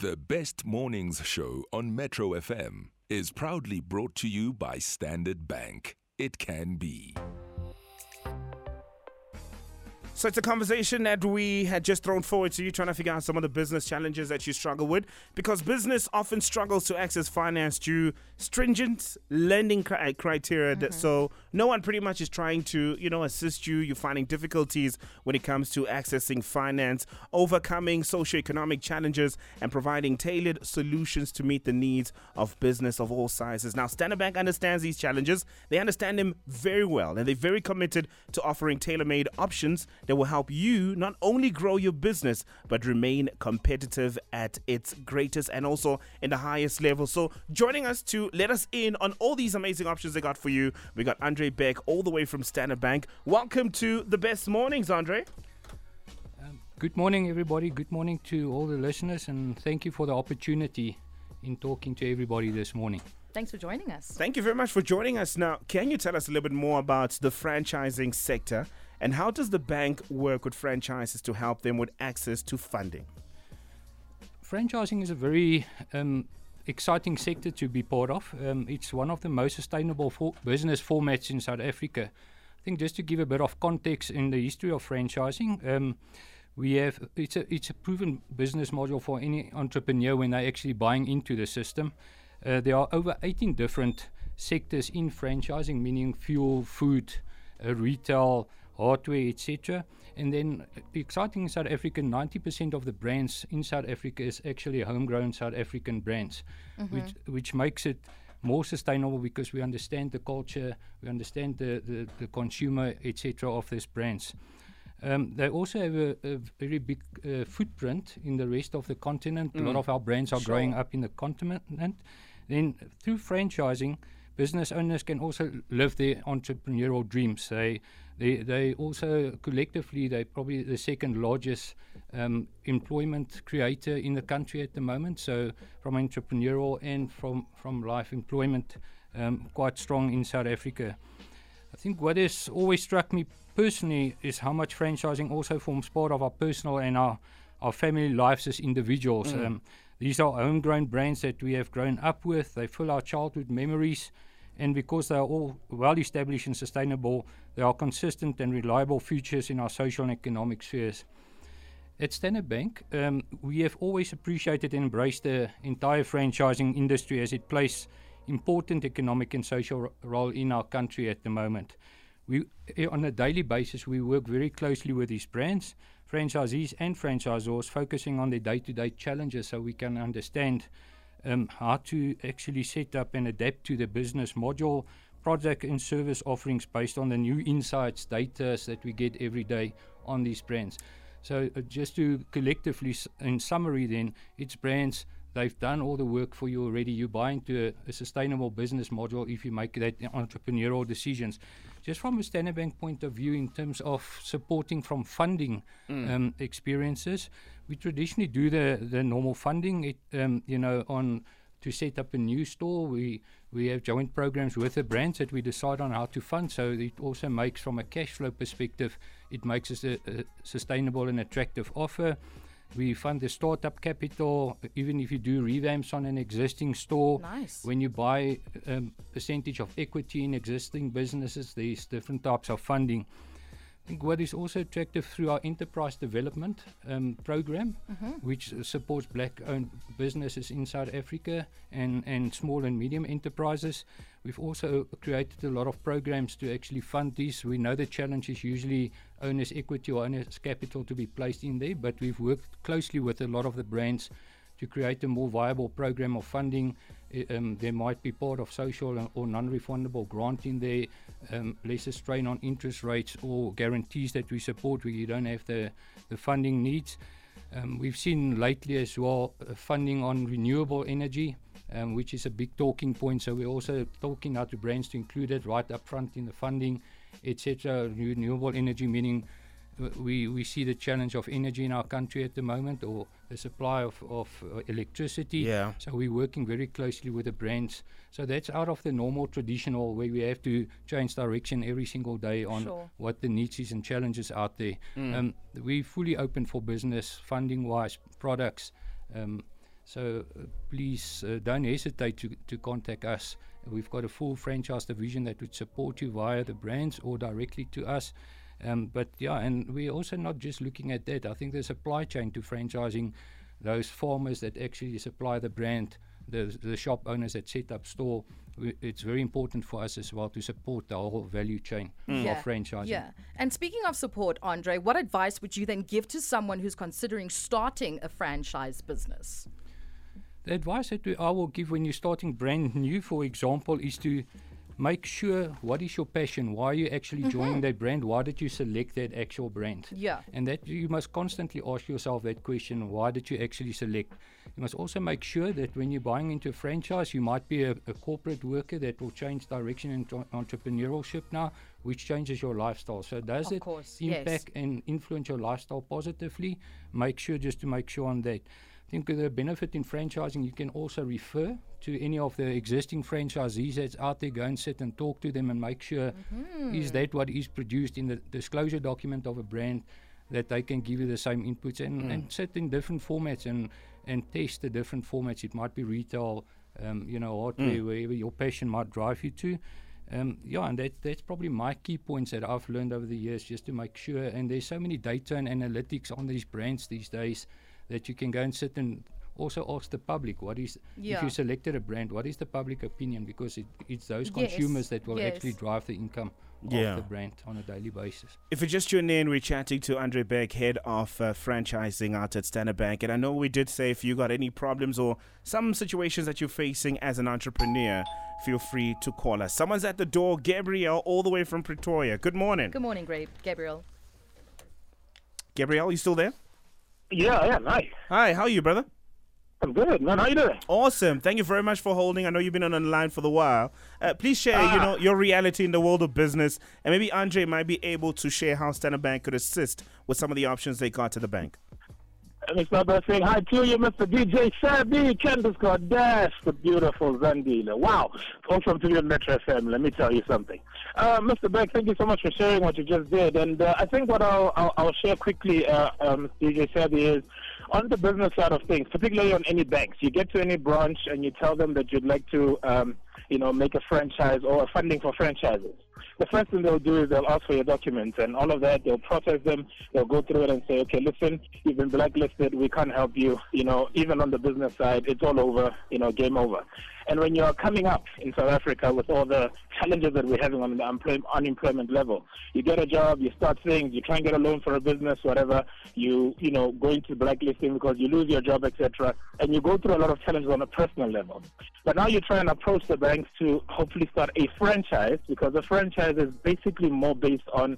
The Best Mornings Show on Metro FM is proudly brought to you by Standard Bank. It can be. So it's a conversation that we had just thrown forward to you, trying to figure out some of the business challenges that you struggle with, because business often struggles to access finance due stringent lending cri- uh, criteria. That, mm-hmm. so no one pretty much is trying to, you know, assist you. You're finding difficulties when it comes to accessing finance, overcoming socioeconomic challenges, and providing tailored solutions to meet the needs of business of all sizes. Now, Standard Bank understands these challenges. They understand them very well, and they're very committed to offering tailor-made options that will help you not only grow your business but remain competitive at its greatest and also in the highest level. So, joining us to let us in on all these amazing options they got for you, we got Andre Beck all the way from Standard Bank. Welcome to the best mornings, Andre. Um, good morning, everybody. Good morning to all the listeners, and thank you for the opportunity in talking to everybody this morning. Thanks for joining us. Thank you very much for joining us. Now, can you tell us a little bit more about the franchising sector and how does the bank work with franchises to help them with access to funding? Franchising is a very um, exciting sector to be part of. Um, it's one of the most sustainable for business formats in South Africa. I think just to give a bit of context in the history of franchising, um, we have it's a it's a proven business model for any entrepreneur when they're actually buying into the system. Uh, there are over 18 different sectors in franchising, meaning fuel, food, uh, retail, hardware, etc. And then the exciting in South Africa, 90% of the brands in South Africa is actually homegrown South African brands, which which makes it more sustainable because we understand the culture, we understand the, the, the consumer, etc. of these brands. Um, they also have a, a very big uh, footprint in the rest of the continent. A lot of our brands are growing up in the continent. Then through franchising, business owners can also live their entrepreneurial dreams. They, they, they also collectively, they're probably the second largest um, employment creator in the country at the moment. So from entrepreneurial and from, from life employment, um, quite strong in South Africa. I think what has always struck me personally is how much franchising also forms part of our personal and our, our family lives as individuals. Um, these are homegrown brands that we have grown up with. They fill our childhood memories. And because they are all well established and sustainable, they are consistent and reliable features in our social and economic spheres. At Standard Bank, um, we have always appreciated and embraced the entire franchising industry as it plays important economic and social ro- role in our country at the moment. We, eh, on a daily basis, we work very closely with these brands, franchisees, and franchisors, focusing on their day-to-day challenges, so we can understand um, how to actually set up and adapt to the business module, product and service offerings based on the new insights, data that we get every day on these brands. So uh, just to collectively, s- in summary, then it's brands. They've done all the work for you already. You buy into a, a sustainable business model if you make that entrepreneurial decisions. Just from a Standard Bank point of view, in terms of supporting from funding um, experiences, we traditionally do the the normal funding. It, um, you know, on to set up a new store, we we have joint programs with the brands that we decide on how to fund. So it also makes, from a cash flow perspective, it makes us a, a sustainable and attractive offer. We fund the startup capital, even if you do revamps on an existing store. Nice. When you buy um, percentage of equity in existing businesses, there's different types of funding. Think what is also attractive through our enterprise development um, program, which uh, supports black-owned businesses in South Africa and, and small and medium enterprises. We've also created a lot of programs to actually fund these. We know the challenge is usually owners' equity or owners' capital to be placed in there, but we've worked closely with a lot of the brands to create a more viable program of funding. Um, there might be part of social or non-refundable grant in there, um, lesser strain on interest rates or guarantees that we support where you don't have the, the funding needs. Um, we've seen lately as well uh, funding on renewable energy, um, which is a big talking point. So we're also talking now to brands to include it right up front in the funding, etc. Renewable energy meaning we, we see the challenge of energy in our country at the moment or the supply of, of uh, electricity. Yeah. So we're working very closely with the brands. So that's out of the normal traditional where we have to change direction every single day on Sure. what the needs is and challenges out there. Um, we're fully open for business, funding wise, products. Um, So uh, please uh, don't hesitate to, to contact us. We've got a full franchise division that would support you via the brands or directly to us. Um, but yeah, and we're also not just looking at that. I think the supply chain to franchising those farmers that actually supply the brand, the, the shop owners that set up store. We, it's very important for us as well to support the whole value chain Yeah. of franchising. Yeah. And speaking of support, Andre, what advice would you then give to someone who's considering starting a franchise business? The advice that we, I will give when you're starting brand new, for example, is to make sure what is your passion, why are you actually mm-hmm. joining that brand, why did you select that actual brand? Yeah. And that you must constantly ask yourself that question why did you actually select? You must also make sure that when you're buying into a franchise, you might be a, a corporate worker that will change direction into entrepreneurship now, which changes your lifestyle. So, does Of it course, yes. impact and influence your lifestyle positively? Make sure just to make sure on that. I think the benefit in franchising, you can also refer to any of the existing franchisees that's out there. Go and sit and talk to them and make sure is that what is produced in the disclosure document of a brand that they can give you the same inputs and, and sit in different formats and, and test the different formats. It might be retail, um, you know, hardware, wherever your passion might drive you to. Um, yeah, and that, that's probably my key points that I've learned over the years just to make sure. And there's so many data and analytics on these brands these days that you can go and sit and also ask the public what is, if you selected a brand, what is the public opinion? Because it, it's those Yes, consumers that will actually drive the income Yeah. of the brand on a daily basis. If you just tune in, we're chatting to Andre Beck, head of uh, franchising out at Standard Bank. And I know we did say if you got any problems or some situations that you're facing as an entrepreneur, feel free to call us. Someone's at the door, Gabrielle, all the way from Pretoria. Good morning. Good morning, Gra- Gabriel. Gabrielle, are you still there? Yeah, yeah, nice. Hi, how are you, brother? I'm good, man. How you doing? Awesome. Thank you very much for holding. I know you've been on the line for the while. Uh, please share, you Ah. know, your reality in the world of business, and maybe Andre might be able to share how Standard Bank could assist with some of the options they got to the bank. Let me start by saying hi to you, Mr. DJ Sabi, Candace Dash, the beautiful Zandila. Wow. Awesome to be Metro FM. Let me tell you something. Uh, Mr. Beck, thank you so much for sharing what you just did. And uh, I think what I'll, I'll, I'll share quickly, uh, um, DJ Sabi, is on the business side of things, particularly on any banks, you get to any branch and you tell them that you'd like to, um, you know, make a franchise or funding for franchises. The first thing they'll do is they'll ask for your documents and all of that. They'll process them. They'll go through it and say, okay, listen, you've been blacklisted. We can't help you. You know, even on the business side, it's all over. You know, game over. And when you're coming up in South Africa with all the challenges that we're having on the unemployment level, you get a job, you start things, you try and get a loan for a business, whatever. You, you know, go into blacklisting because you lose your job, etc. And you go through a lot of challenges on a personal level. But now you try and approach the banks to hopefully start a franchise because the franchise is basically more based on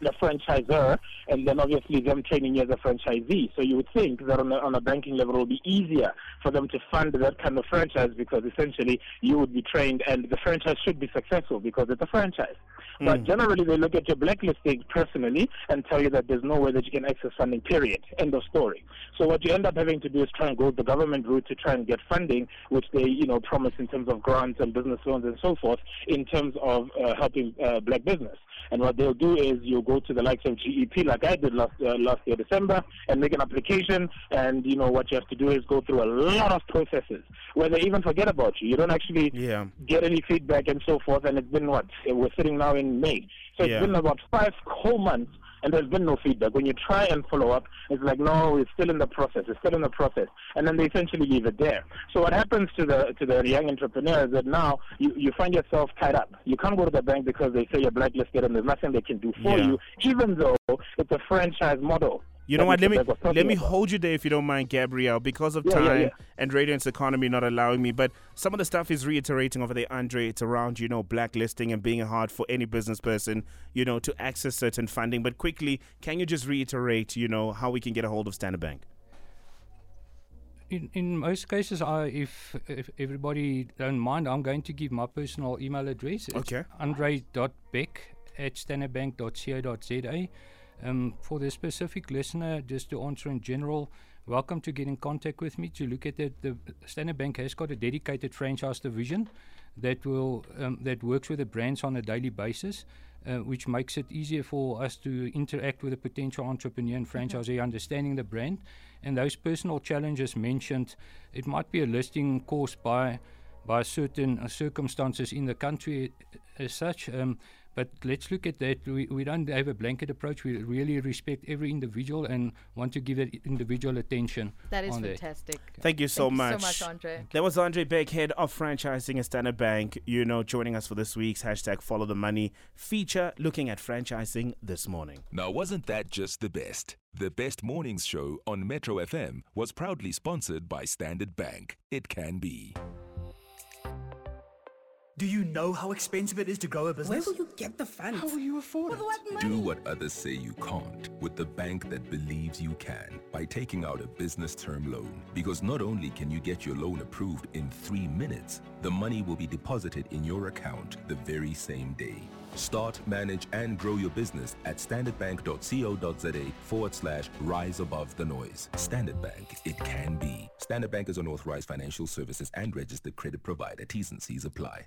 the franchisor and then obviously them training you as a franchisee. So you would think that on a, on a banking level it would be easier for them to fund that kind of franchise because essentially you would be trained and the franchise should be successful because it's a franchise. But generally they look at your blacklisting personally and tell you that there's no way that you can access funding, period. End of story. So what you end up having to do is try and go the government route to try and get funding, which they, you know, promise in terms of grants and business loans and so forth, in terms of uh, helping uh, black business. And what they'll do is you'll go to the likes of GEP, like I did last uh, last year December, and make an application. And you know what you have to do is go through a lot of processes where they even forget about you. You don't actually Yeah. get any feedback and so forth. And it's been what we're sitting now in May, so it's been about five whole months. And there's been no feedback. When you try and follow up, it's like, no, it's still in the process. It's still in the process, and then they essentially leave it there. So what happens to the to the young entrepreneur is that now you, you find yourself tied up. You can't go to the bank because they say you're blacklisted and there's nothing they can do for Yeah. you, even though it's a franchise model. You know what? Let me Beck was talking let me about. hold you there if you don't mind, Gabrielle, because of Yeah, yeah, time yeah. and radiance economy not allowing me. But some of the stuff is reiterating over there, Andre. It's around you know blacklisting and being hard for any business person, you know, to access certain funding. But quickly, can you just reiterate, you know, how we can get a hold of Standard Bank? In, in most cases, I, if if everybody don't mind, I'm going to give my personal email address. It's Okay. andre.beck at standardbank.co.za. Um, for the specific listener, just to answer in general, welcome to get in contact with me to look at it. The Standard Bank has got a dedicated franchise division that will um, that works with the brands on a daily basis. Uh, which makes it easier for us to interact with a potential entrepreneur and franchisee, understanding the brand. And those personal challenges mentioned, it might be a listing caused by by certain uh, circumstances in the country as such. Um, but let's look at that. We, we don't have a blanket approach. We really respect every individual and want to give that individual attention. That is on fantastic. Thank you so Thank much. you so much, Andre. That was Andre Beck, head of franchising at Standard Bank, you know, joining us for this week's hashtag follow the money feature, looking at franchising this morning. Now, wasn't that just the best? The Best Mornings Show on Metro FM was proudly sponsored by Standard Bank. It can be. Do you know how expensive it is to grow a business? Where will you get the funds? How will you afford With it? what money? Do what others say you can't with the bank that believes you can by taking out a business term loan. Because not only can you get your loan approved in three minutes, the money will be deposited in your account the very same day. Start, manage, and grow your business at standardbank.co.za forward slash rise above the noise. Standard Bank, it can be. Standard Bank is an authorized financial services and registered credit provider. T's and C's apply.